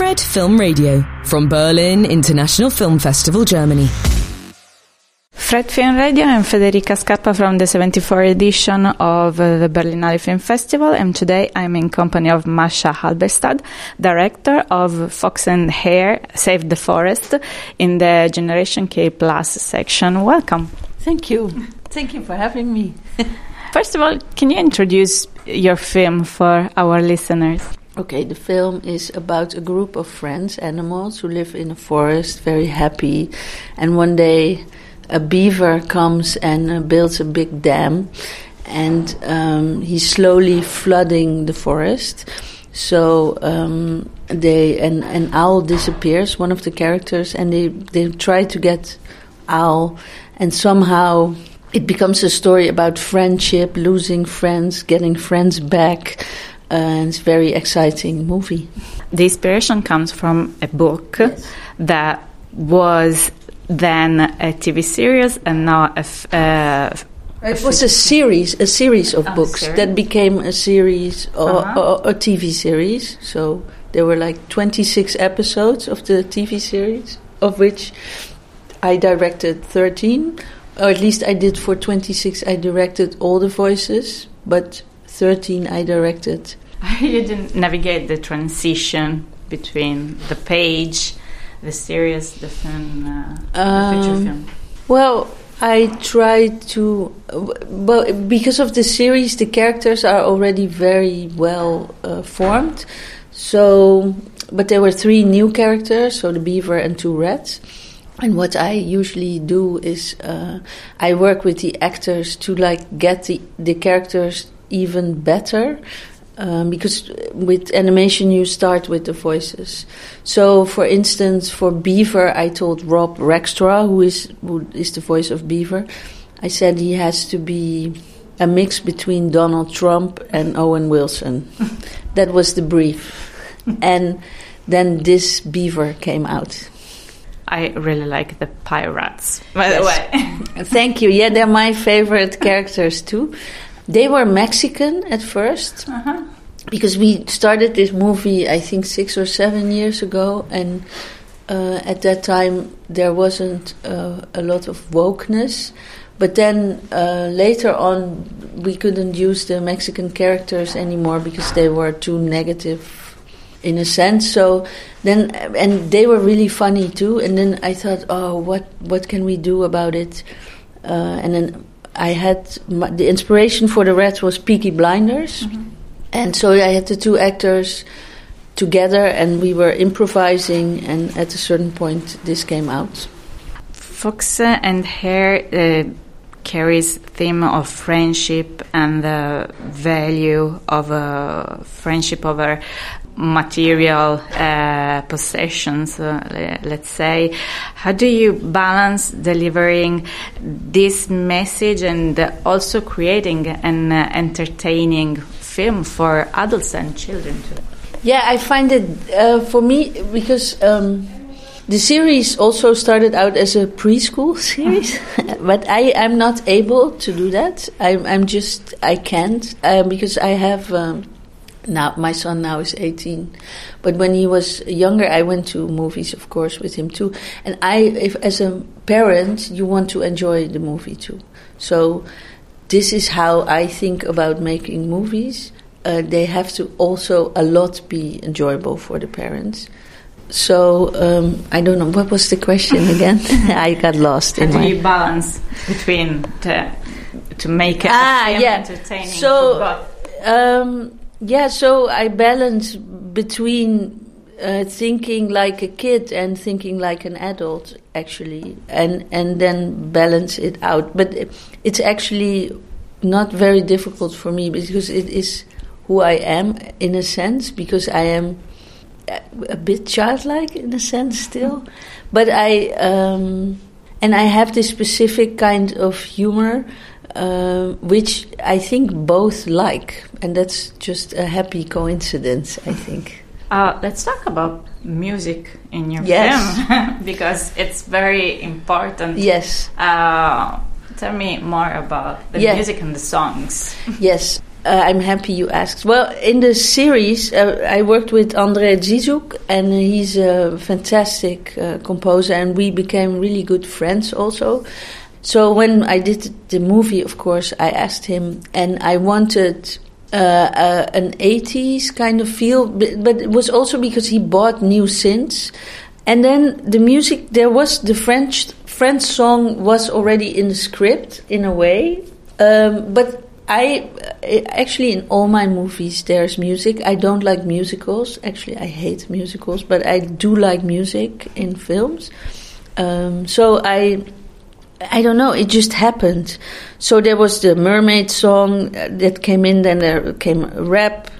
Fred Film Radio from Berlin International Film Festival, Germany. Fred Film Radio and Federica Scappa from the 74th edition of the Berlinale Film Festival. And today I'm in company of Mascha Halberstad, director of Fox and Hare Save the Forest in the Generation Kplus section. Welcome. Thank you. Thank you for having me. First of all, can you introduce your film for our listeners? Okay, the film is about a group of friends, animals, who live in a forest, very happy. And one day, a beaver comes and uh, builds a big dam, and um, he's slowly flooding the forest. So um, they an, an owl disappears, one of the characters, and they they try to get owl, and somehow it becomes a story about friendship, losing friends, getting friends back. And it's a very exciting movie. The inspiration comes from a book Yes. that was then a TV series and now a. F- uh, It was a series, a series of A books series? that became a series or, Uh-huh. or a TV series. So there were like 26 episodes of the TV series, of which I directed 13, or at least I did for 26. I directed all the voices, but 13 I directed. you didn't navigate the transition between the page, the series, the film, uh, the feature Um, film. Well, I tried to. but because of the series, the characters are already very well uh, formed. So, but there were three new characters, so the beaver and two rats. And what I usually do is uh, I work with the actors to like get the the characters even better. Um, because with animation you start with the voices. So, for instance, for Beaver, I told Rob Rackstraw, who is who is the voice of Beaver, I said he has to be a mix between Donald Trump and Owen Wilson. that was the brief, and then this Beaver came out. I really like the Pi-Rats, by Yes. the way. Thank you. Yeah, they're my favorite characters too. They were Mexican at 1st Uh-huh. because we started this movie, I think, six or seven years ago, and uh, at that time there wasn't uh, a lot of wokeness. But then uh, later on, we couldn't use the Mexican characters anymore because they were too negative in a sense. So then, and they were really funny too. And then I thought, oh, what what can we do about it? Uh, and then I had my, the inspiration for the Reds was Peaky Blinders, and so I had the two actors together, and we were improvising. And at a certain point, this came out. Fox and Hare uh, carries theme of friendship and the value of uh, friendship over material uh, possessions, uh, let's say. How do you balance delivering this message and also creating an uh, entertaining film for adults and children too? Yeah, I find it uh, for me because um, the series also started out as a preschool series, but I am not able to do that. I'm, I'm just I can't uh, because I have um, now my son now is 18, but when he was younger, I went to movies, of course, with him too. And I, if as a parent, you want to enjoy the movie too. So this is how I think about making movies. Uh, they have to also a lot be enjoyable for the parents. So um, I don't know what was the question again. I got lost How in do my. you balance between the, to make a Ah, yeah. entertaining So- Um, yeah, so I balance between uh, thinking like a kid and thinking like an adult, actually, and and then balance it out. But it- it's actually not very difficult for me because it is who I am in a sense because I am a- bit childlike in a sense still, but I um, and I have this specific kind of humor um, which I think both like, and that's just a happy coincidence. I think. Uh, let's talk about music in your Yes. film because it's very important. Yes, Uh, tell me more about the Yeah. music and the songs. yes. Uh, I'm happy you asked. Well, in the series, uh, I worked with André Dziezuk, and he's a fantastic uh, composer, and we became really good friends also. So when I did the movie, of course, I asked him, and I wanted uh, an 80s kind of feel, but, but, it was also because he bought new synths. And then the music, there was the French French song was already in the script in a way, um, but I actually in all my movies there's music. I don't like musicals. Actually, I hate musicals, but I do like music in films. Um, so I, I don't know. It just happened. So there was the mermaid song that came in. Then there came rap,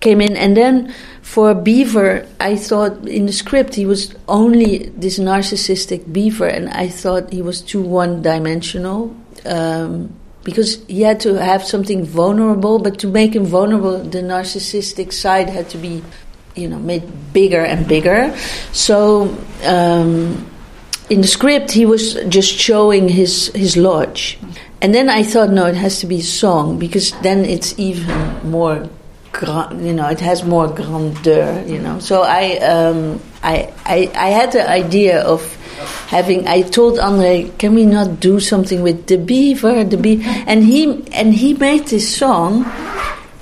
came in, and then for Beaver, I thought in the script he was only this narcissistic Beaver, and I thought he was too one-dimensional. Um, because he had to have something vulnerable, but to make him vulnerable, the narcissistic side had to be, you know, made bigger and bigger. So um, in the script, he was just showing his his lodge, and then I thought, no, it has to be a song because then it's even more. You know, it has more grandeur. You know, so I, um, I, I, I had the idea of having I told Andre, can we not do something with the beaver, the bee? And he and he made this song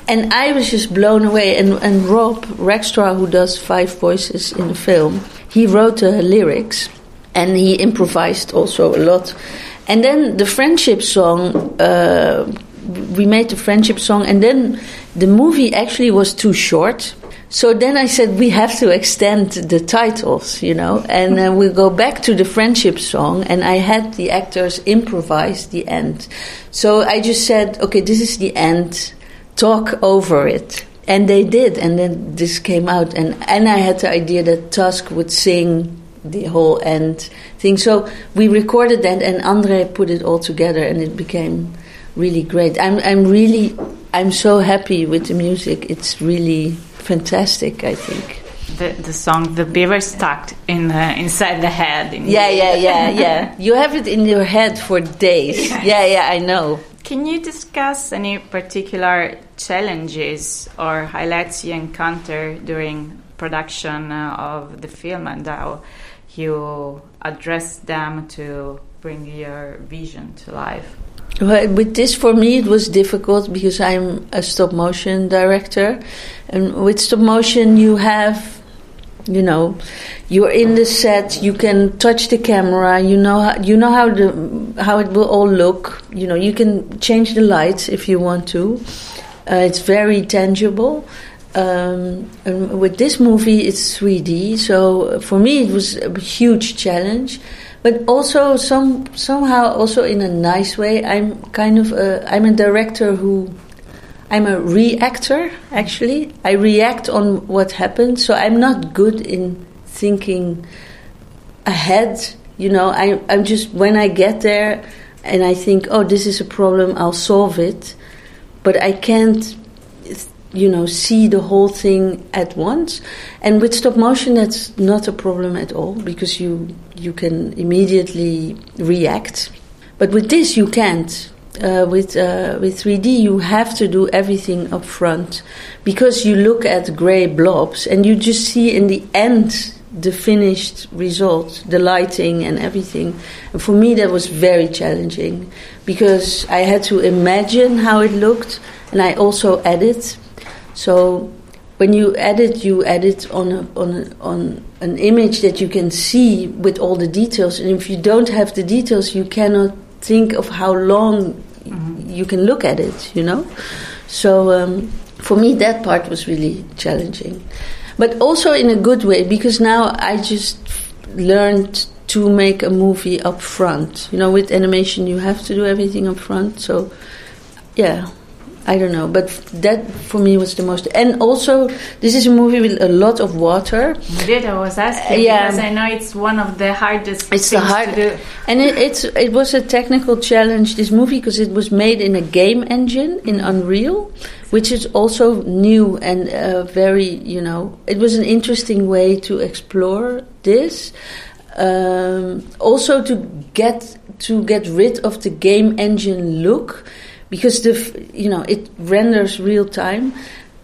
and I was just blown away. And, and Rob Rackstraw who does five voices in the film, he wrote the lyrics and he improvised also a lot. And then the friendship song uh, we made the friendship song and then the movie actually was too short so then I said, we have to extend the titles, you know, and we'll go back to the friendship song. And I had the actors improvise the end. So I just said, okay, this is the end, talk over it. And they did. And then this came out. And, and I had the idea that Tusk would sing the whole end thing. So we recorded that, and Andre put it all together, and it became really great. I'm, I'm really, I'm so happy with the music. It's really fantastic, I think. The, the song "The Beaver Stuck" in uh, inside the head. In yeah, yeah, yeah, yeah. You have it in your head for days. Yeah, yeah, I know. Can you discuss any particular challenges or highlights you encounter during production uh, of the film and how you address them to bring your vision to life? Well, with this, for me, it was difficult because I'm a stop motion director, and with stop motion, you have, you know, you're in the set, you can touch the camera, you know, how, you know how the how it will all look. You know, you can change the lights if you want to. Uh, it's very tangible. Um, and with this movie, it's 3D, so for me, it was a huge challenge but also some somehow also in a nice way. I'm kind of a, I'm a director who I'm a reactor actually. I react on what happens, so I'm not good in thinking ahead. You know, I I'm just when I get there and I think, oh, this is a problem, I'll solve it, but I can't you know see the whole thing at once. And with stop motion that's not a problem at all because you you can immediately react. But with this you can't. Uh, with uh, with 3D you have to do everything up front because you look at gray blobs and you just see in the end the finished result, the lighting and everything. And for me, that was very challenging because I had to imagine how it looked, and I also edit so when you edit, you edit on a, on a, on an image that you can see with all the details. And if you don't have the details, you cannot think of how long mm-hmm. you can look at it. You know. So um, for me, that part was really challenging, but also in a good way because now I just learned to make a movie up front. You know, with animation, you have to do everything up front. So yeah I don't know, but that for me was the most. And also, this is a movie with a lot of water. Did I was asking? Yeah, because I know it's one of the hardest. It's the hard, and it, it's it was a technical challenge. This movie because it was made in a game engine in Unreal, which is also new and uh, very you know. It was an interesting way to explore this. Um, also to get to get rid of the game engine look because the you know it renders real time,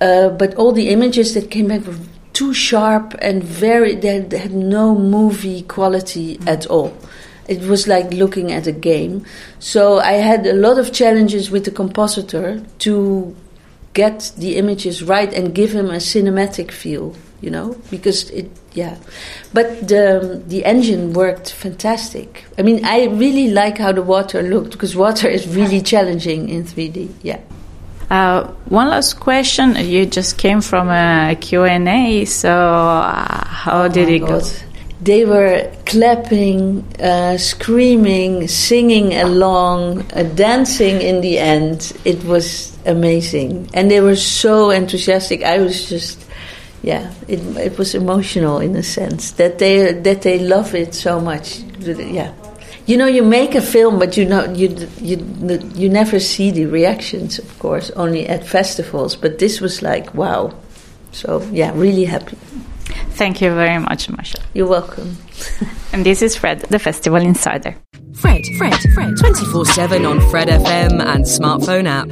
uh, but all the images that came back were too sharp and very they had, they had no movie quality at all. It was like looking at a game. So I had a lot of challenges with the compositor to get the images right and give him a cinematic feel, you know, because it yeah. But the the engine worked fantastic. I mean, I really like how the water looked because water is really challenging in 3D. Yeah. Uh, one last question. You just came from a Q&A, so uh, how Oh did my it go? They were clapping, uh, screaming, singing along, uh, dancing in the end. It was amazing. And they were so enthusiastic. I was just, yeah, it, it was emotional in a sense that they, that they love it so much. Yeah. You know, you make a film, but you know, you, you, you never see the reactions, of course, only at festivals. But this was like, wow. So, yeah, really happy. Thank you very much, Mascha. You're welcome. And this is Fred, the Festival Insider. Fred, Fred, Fred, 24 7 on Fred FM and smartphone app.